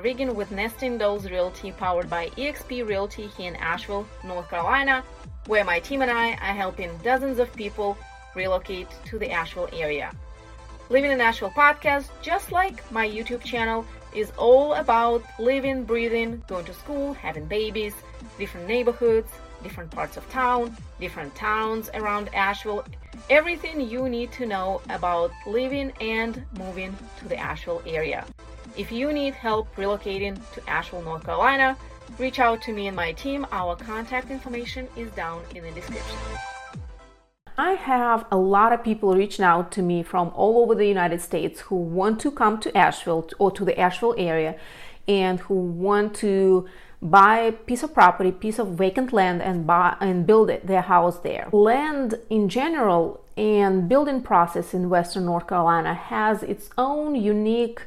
Regan with Nesting Dolls Realty powered by eXp Realty here in Asheville, North Carolina, where my team and I are helping dozens of people relocate to the Asheville area. Living in Asheville podcast, just like my YouTube channel, is all about living, breathing, going to school, having babies, different neighborhoods, different parts of town, different towns around Asheville, everything you need to know about living and moving to the Asheville area. If you need help relocating to Asheville, North Carolina, reach out to me and my team. Our contact information is down in the description. I have a lot of people reaching out to me from all over the United States who want to come to Asheville or to the Asheville area and who want to buy a piece of property, piece of vacant land and buy and build it, their house there. Land in general and building process in Western North Carolina has its own unique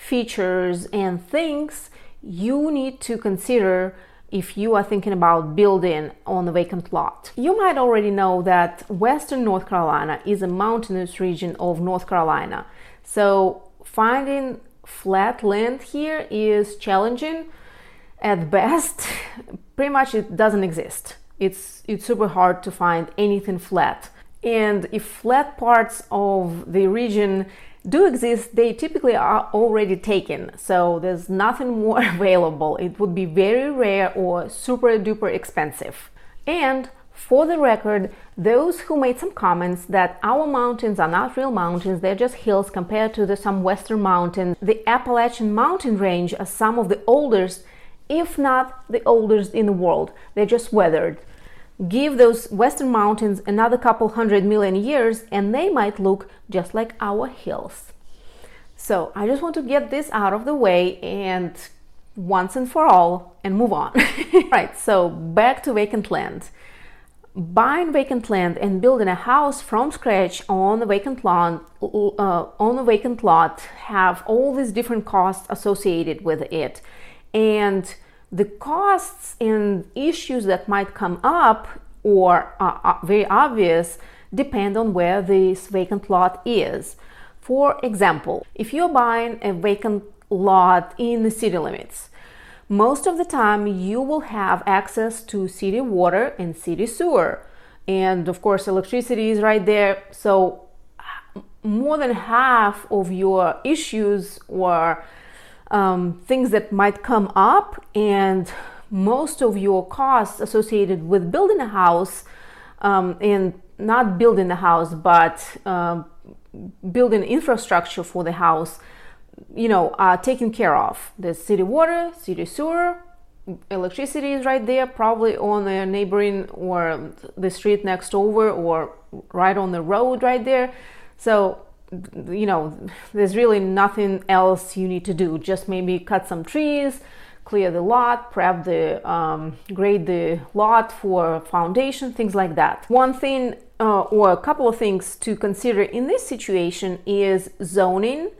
features and things you need to consider if you are thinking about building on a vacant lot. You might already know that Western North Carolina is a mountainous region of North Carolina. So finding flat land here is challenging at best. Pretty much it doesn't exist. It's it's super hard to find anything flat. And if flat parts of the region do exist, they typically are already taken, so there's nothing more available. It would be very rare or super duper expensive. And for the record, those who made some comments that our mountains are not real mountains, they're just hills compared to the, some western mountains, the Appalachian mountain range are some of the oldest, if not the oldest in the world. They're just weathered. Give those western mountains another couple hundred million years and they might look just like our hills. So I just want to get this out of the way and once and for all and move on. right, so back to vacant land. Buying vacant land and building a house from scratch on a vacant lot, uh, on a vacant lot have all these different costs associated with it. And the costs and issues that might come up or are very obvious depend on where this vacant lot is. For example, if you're buying a vacant lot in the city limits, most of the time you will have access to city water and city sewer. And of course, electricity is right there. So, more than half of your issues or um, things that might come up and most of your costs associated with building a house um, and not building a house but uh, building infrastructure for the house you know are taken care of the city water city sewer electricity is right there probably on a neighboring or the street next over or right on the road right there so you know, there's really nothing else you need to do. Just maybe cut some trees, clear the lot, prep the, um, grade the lot for foundation, things like that. One thing uh, or a couple of things to consider in this situation is zoning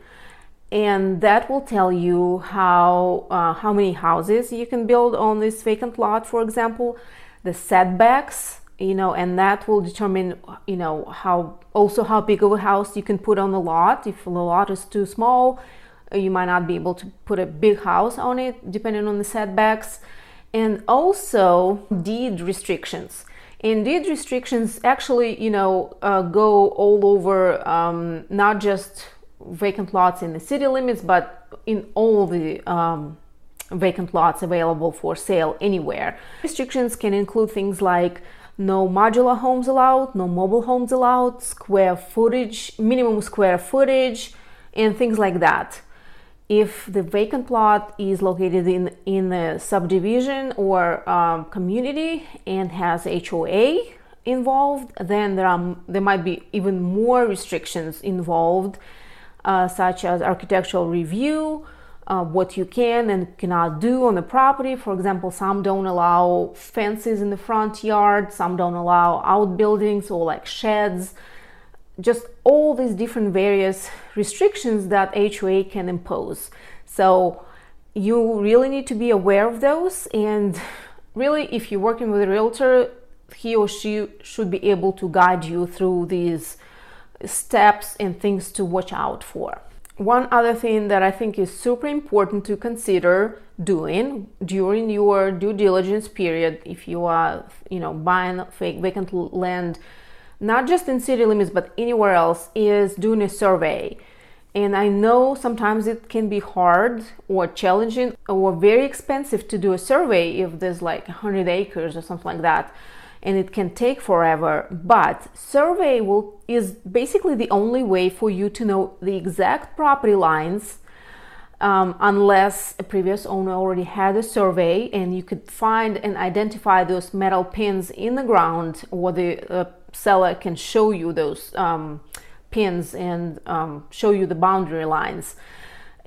and that will tell you how uh, how many houses you can build on this vacant lot for example the setbacks you know and that will determine you know how also how big of a house you can put on the lot if the lot is too small you might not be able to put a big house on it depending on the setbacks. And also deed restrictions. And deed restrictions actually you know uh, go all over um, not just vacant lots in the city limits but in all the um, vacant lots available for sale anywhere. Restrictions can include things like no modular homes allowed, no mobile homes allowed, square footage, minimum square footage, and things like that. If the vacant lot is located in, in a subdivision or um, community and has HOA involved, then there, are, there might be even more restrictions involved, uh, such as architectural review, uh, what you can and cannot do on the property. For example, some don't allow fences in the front yard, some don't allow outbuildings or like sheds. Just all these different various restrictions that HOA can impose. So you really need to be aware of those. And really, if you're working with a realtor, he or she should be able to guide you through these steps and things to watch out for. one other thing that I think is super important to consider doing during your due diligence period if you are, you know, buying vacant land not just in city limits but anywhere else is doing a survey. And I know sometimes it can be hard or challenging or very expensive to do a survey if there's like 100 acres or something like that and it can take forever but survey will is basically the only way for you to know the exact property lines um, unless a previous owner already had a survey and you could find and identify those metal pins in the ground or the uh, seller can show you those um, pins and um, show you the boundary lines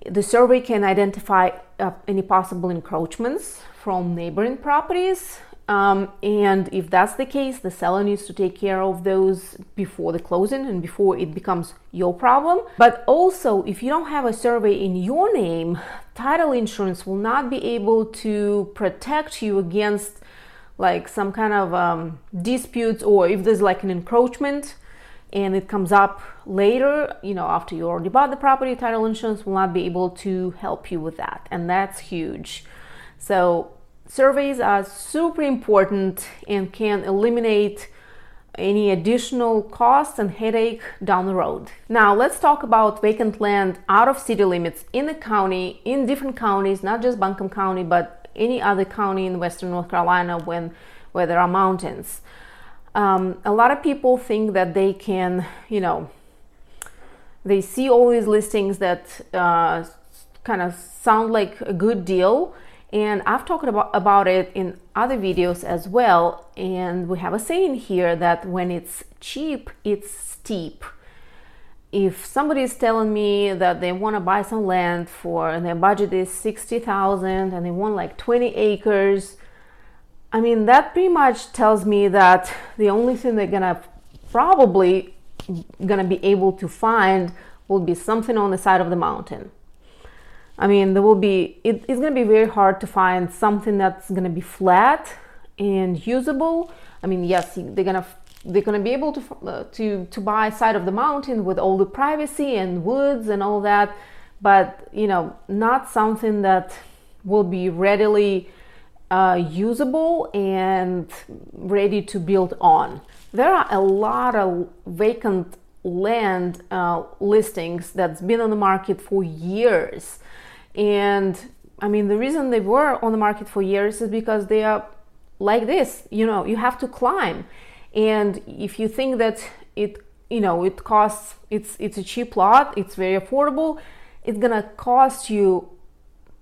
the survey can identify uh, any possible encroachments from neighboring properties um, and if that's the case, the seller needs to take care of those before the closing and before it becomes your problem. But also, if you don't have a survey in your name, title insurance will not be able to protect you against like some kind of um, disputes or if there's like an encroachment and it comes up later, you know, after you already bought the property, title insurance will not be able to help you with that. And that's huge. So Surveys are super important and can eliminate any additional costs and headache down the road. Now, let's talk about vacant land out of city limits in the county, in different counties, not just Buncombe County, but any other county in western North Carolina when where there are mountains. Um, a lot of people think that they can, you know, they see all these listings that uh, kind of sound like a good deal and I've talked about, about it in other videos as well. And we have a saying here that when it's cheap, it's steep. If somebody is telling me that they want to buy some land for and their budget is 60,000 and they want like 20 acres, I mean, that pretty much tells me that the only thing they're gonna probably gonna be able to find will be something on the side of the mountain. I mean, there will be, it, it's going to be very hard to find something that's going to be flat and usable. I mean, yes, they're going to they're going to be able to uh, to to buy side of the mountain with all the privacy and woods and all that, but you know, not something that will be readily uh, usable and ready to build on. There are a lot of vacant land uh, listings that's been on the market for years and I mean, the reason they were on the market for years is because they are like this. You know, you have to climb, and if you think that it, you know, it costs, it's it's a cheap lot, it's very affordable, it's gonna cost you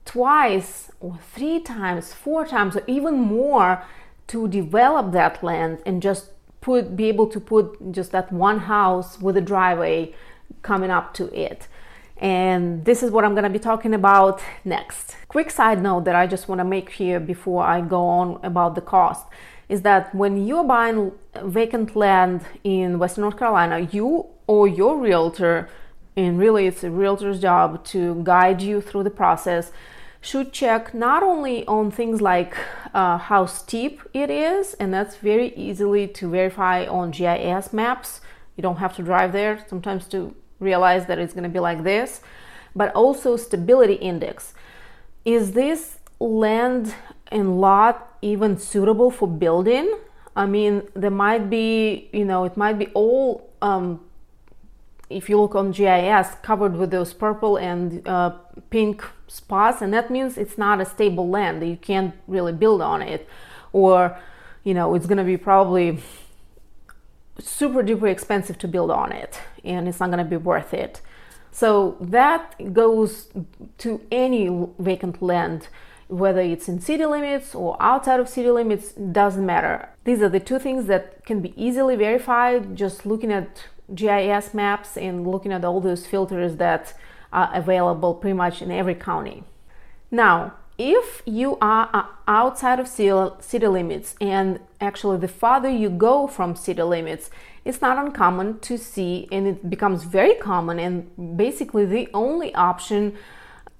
twice or three times, four times, or even more to develop that land and just put be able to put just that one house with a driveway coming up to it and this is what I'm going to be talking about next. Quick side note that I just want to make here before I go on about the cost is that when you're buying vacant land in Western North Carolina, you or your realtor, and really it's a realtor's job to guide you through the process, should check not only on things like uh, how steep it is, and that's very easily to verify on GIS maps. You don't have to drive there sometimes to realize that it's going to be like this, but also stability index. Is this land and lot even suitable for building? I mean, there might be, you know, it might be all, um, if you look on GIS, covered with those purple and uh, pink spots, and that means it's not a stable land. You can't really build on it, or, you know, it's going to be probably super duper expensive to build on it and it's not going to be worth it. So that goes to any vacant land, whether it's in city limits or outside of city limits, doesn't matter. These are the two things that can be easily verified just looking at GIS maps and looking at all those filters that are available pretty much in every county. Now, if you are uh, outside of city limits and actually the farther you go from city limits it's not uncommon to see and it becomes very common and basically the only option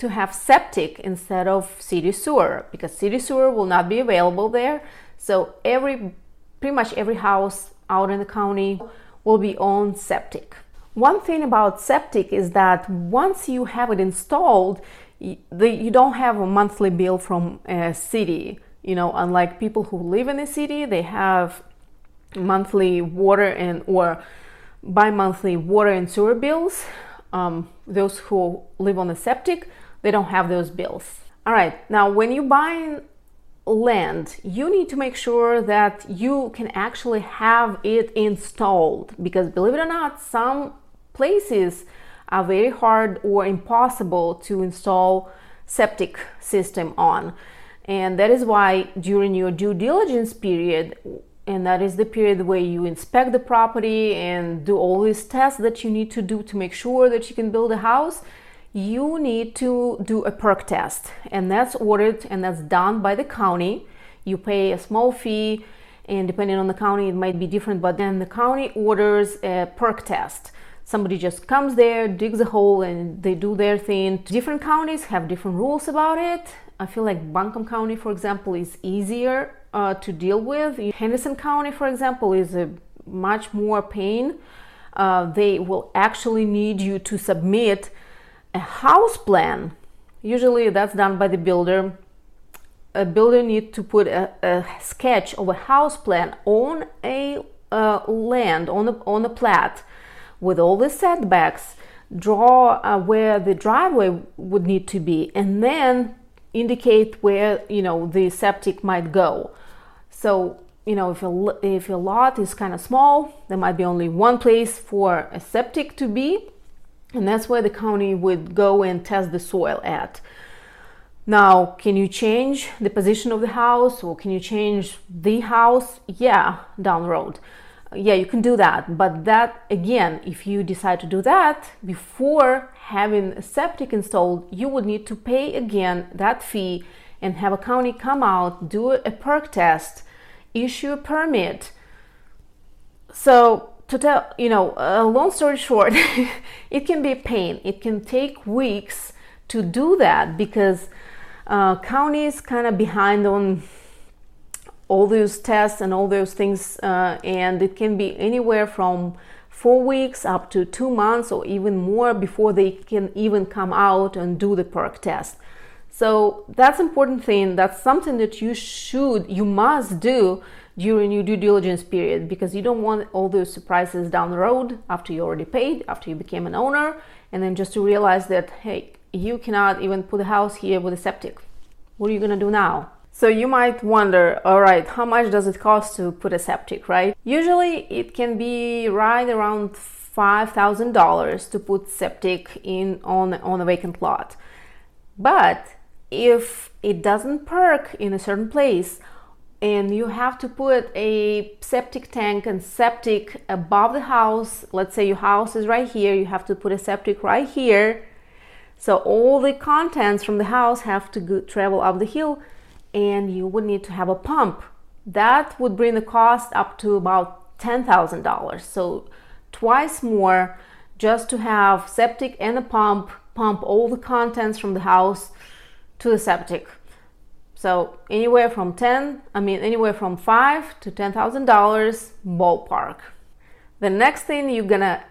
to have septic instead of city sewer because city sewer will not be available there so every pretty much every house out in the county will be on septic One thing about septic is that once you have it installed, you don't have a monthly bill from a city. You know, unlike people who live in the city, they have monthly water and or bi-monthly water and sewer bills. Um, those who live on the septic, they don't have those bills. All right, now when you buy land, you need to make sure that you can actually have it installed because believe it or not, some places are very hard or impossible to install septic system on. And that is why during your due diligence period, and that is the period where you inspect the property and do all these tests that you need to do to make sure that you can build a house you need to do a perk test and that's ordered and that's done by the county. You pay a small fee and depending on the county it might be different but then the county orders a perk test. Somebody just comes there digs a hole and they do their thing. Different counties have different rules about it. I feel like buncombe county for example is easier uh, to deal with. Henderson county for example is a much more pain. Uh, they will actually need you to submit a house plan. Usually that's done by the builder. A builder need to put a, a, sketch of a house plan on a uh, land on the on the plat with all the setbacks draw uh, where the driveway would need to be and then indicate where you know the septic might go. So you know if a, if a lot is kind of small there might be only one place for a septic to be and that's where the county would go and test the soil at. Now, can you change the position of the house or can you change the house? Yeah, down the road. Yeah, you can do that. But that, again, if you decide to do that before having a septic installed, you would need to pay again that fee and have a county come out, do a perk test, issue a permit. So to tell you know a long story short it can be a pain. It can take weeks to do that because uh, counties kind of behind on all those tests and all those things uh, and it can be anywhere from four weeks up to two months or even more before they can even come out and do the perk test. So that's important thing. That's something that you should you must do during your due diligence period because you don't want all those surprises down the road after you already paid, after you became an owner, and then just to realize that, hey, you cannot even put a house here with a septic. What are you gonna do now? So you might wonder, all right, how much does it cost to put a septic, right? Usually it can be right around $5,000 to put septic in on, on a vacant lot. But if it doesn't perk in a certain place, and you have to put a septic tank and septic above the house. Let's say your house is right here, you have to put a septic right here. So all the contents from the house have to go, travel up the hill and you would need to have a pump. That would bring the cost up to about $10,000. So twice more just to have septic and a pump pump all the contents from the house to the septic. So anywhere from 10, I mean anywhere from 5 to $10,000 ballpark. The next thing you're gonna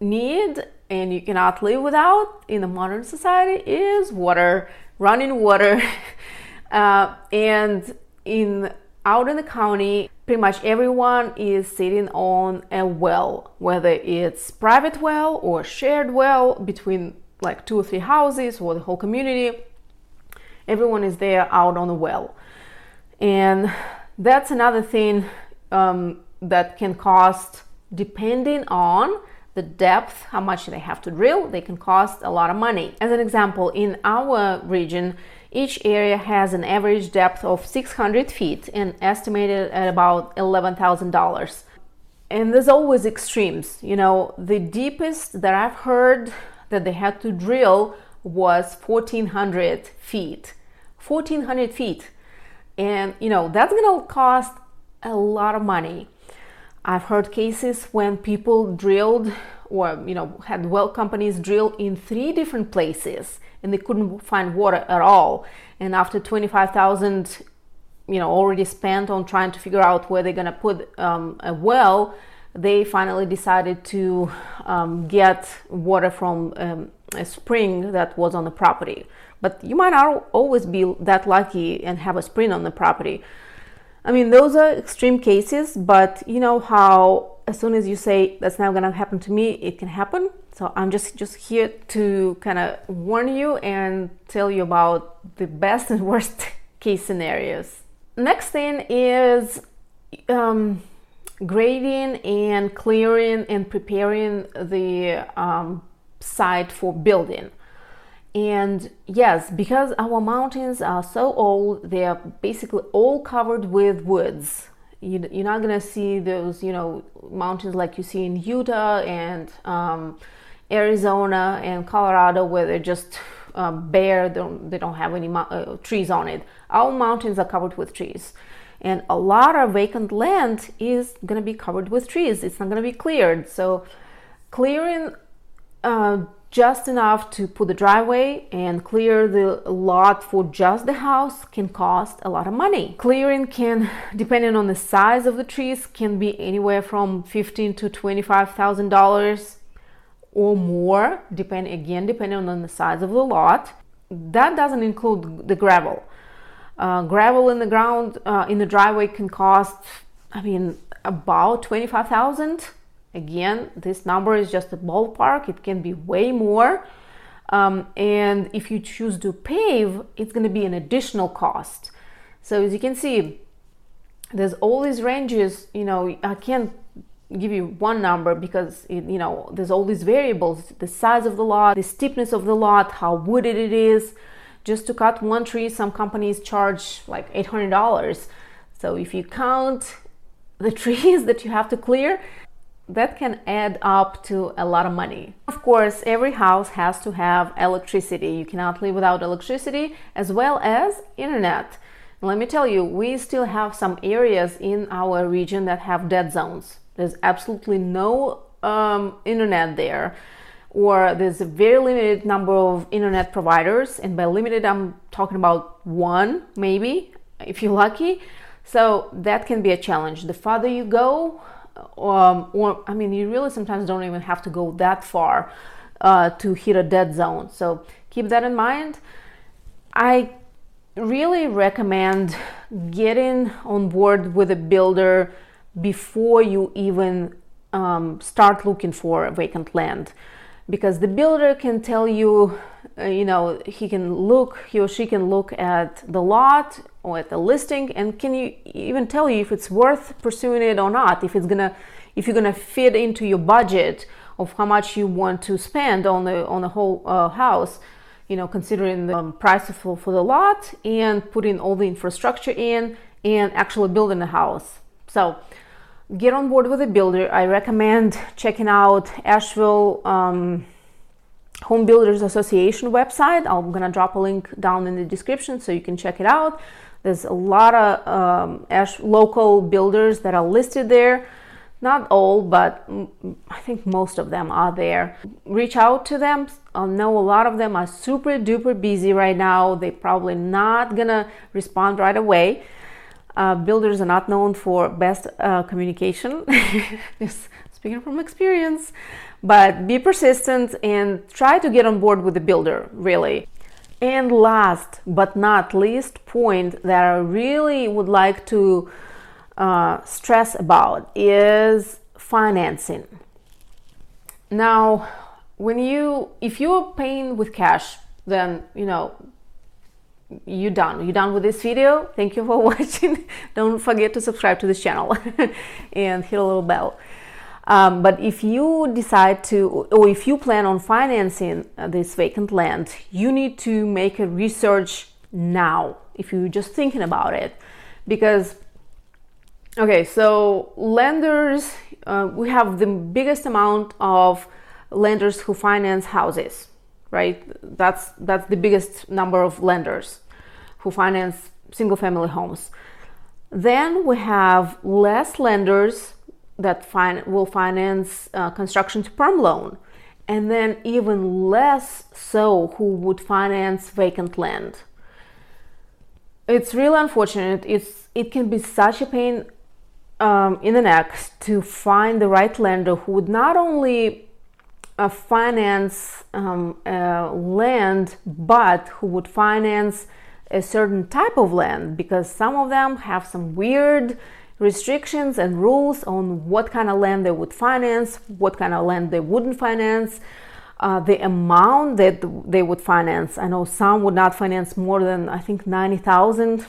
need and you cannot live without in a modern society is water, running water. uh, and in out in the county, pretty much everyone is sitting on a well, whether it's private well or shared well between like two or three houses or the whole community everyone is there out on the well. And that's another thing um, that can cost, depending on the depth, how much they have to drill, they can cost a lot of money. As an example, in our region, each area has an average depth of 600 feet and estimated at about $11,000. And there's always extremes. You know, the deepest that I've heard that they had to drill was 1400 feet. 1400 feet. And you know that's gonna cost a lot of money. I've heard cases when people drilled or you know had well companies drill in three different places and they couldn't find water at all. And after 25000 you know already spent on trying to figure out where they're going to put um, a well they finally decided to um, get water from um, a spring that was on the property. But you might not always be that lucky and have a spring on the property. I mean, those are extreme cases, but you know how as soon as you say that's not going to happen to me, it can happen. So I'm just just here to kind of warn you and tell you about the best and worst case scenarios. Next thing is um, grading and clearing and preparing the um, site for building. And yes, because our mountains are so old, they are basically all covered with woods. You, are not gonna see those, you know, mountains like you see in Utah and um, Arizona and Colorado, where they're just uh, bare. They don't, they don't have any uh, trees on it. Our mountains are covered with trees and a lot of vacant land is to be covered with trees it's not to be cleared so clearing uh, just enough to put the driveway and clear the lot for just the house can cost a lot of money clearing can depending on the size of the trees can be anywhere from 15 to 25 thousand dollars or more depend again depending on the size of the lot that doesn't include the gravel uh, gravel in the ground uh, in the driveway can cost, I mean, about 25,000. Again, this number is just a ballpark. It can be way more. Um, and if you choose to pave, it's going to be an additional cost. So as you can see, there's all these ranges. You know, I can't give you one number because it, you know there's all these variables: the size of the lot, the steepness of the lot, how wooded it is just to cut one tree, some companies charge like $800. So if you count the trees that you have to clear, that can add up to a lot of money. Of course, every house has to have electricity. You cannot live without electricity as well as internet. Let me tell you, we still have some areas in our region that have dead zones. There's absolutely no um, internet there or there's a very limited number of internet providers and by limited i'm talking about one maybe if you're lucky so that can be a challenge the farther you go um, or i mean you really sometimes don't even have to go that far uh, to hit a dead zone. So keep that in mind. I really recommend getting on board with a builder before you even um, start looking for vacant land because the builder can tell you uh, you know he can look he or she can look at the lot or at the listing and can you even tell you if it's worth pursuing it or not if it's gonna if you're gonna fit into your budget of how much you want to spend on the on the whole uh, house you know considering the um, price for, for the lot and putting all the infrastructure in and actually building the house so get on board with a builder. I recommend checking out Asheville um, Home Builders Association website. I'm gonna drop a link down in the description so you can check it out. There's a lot of um, local builders that are listed there. Not all, but I think most of them are there. Reach out to them. I know a lot of them are super duper busy right now. They're probably not gonna respond right away uh, builders are not known for best uh, communication, speaking from experience. But be persistent and try to get on board with the builder, really. And last but not least point that I really would like to uh, stress about is financing. Now, when you if you're paying with cash, then you know you're done You're done with this video thank you for watching don't forget to subscribe to this channel and hit a little bell um, but if you decide to or if you plan on financing uh, this vacant land you need to make a research now if you're just thinking about it because okay so lenders uh, we have the biggest amount of lenders who finance houses right that's that's the biggest number of lenders who finance single family homes. Then we have less lenders that fin- will finance uh, construction to perm loan, and then even less so who would finance vacant land. It's really unfortunate. It's it can be such a pain um, in the neck to find the right lender who would not only uh, finance um, uh, land, but who would finance a certain type of land because some of them have some weird restrictions and rules on what kind of land they would finance, what kind of land they wouldn't finance, uh, the amount that they would finance. I know some would not finance more than I think 90,000.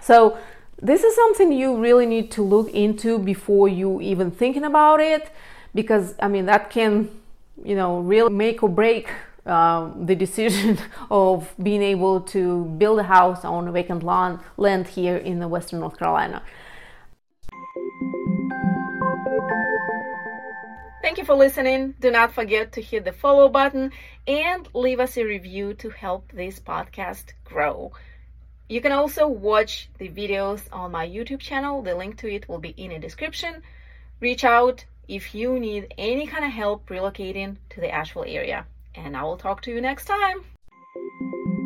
So this is something you really need to look into before you even thinking about it because I mean that can you know really make or break um, the decision of being able to build a house on vacant lawn, land here in the western North Carolina. Thank you for listening. Do not forget to hit the follow button and leave us a review to help this podcast grow. You can also watch the videos on my YouTube channel. The link to it will be in the description. Reach out if you need any kind of help relocating to the Asheville area. And I will talk to you next time.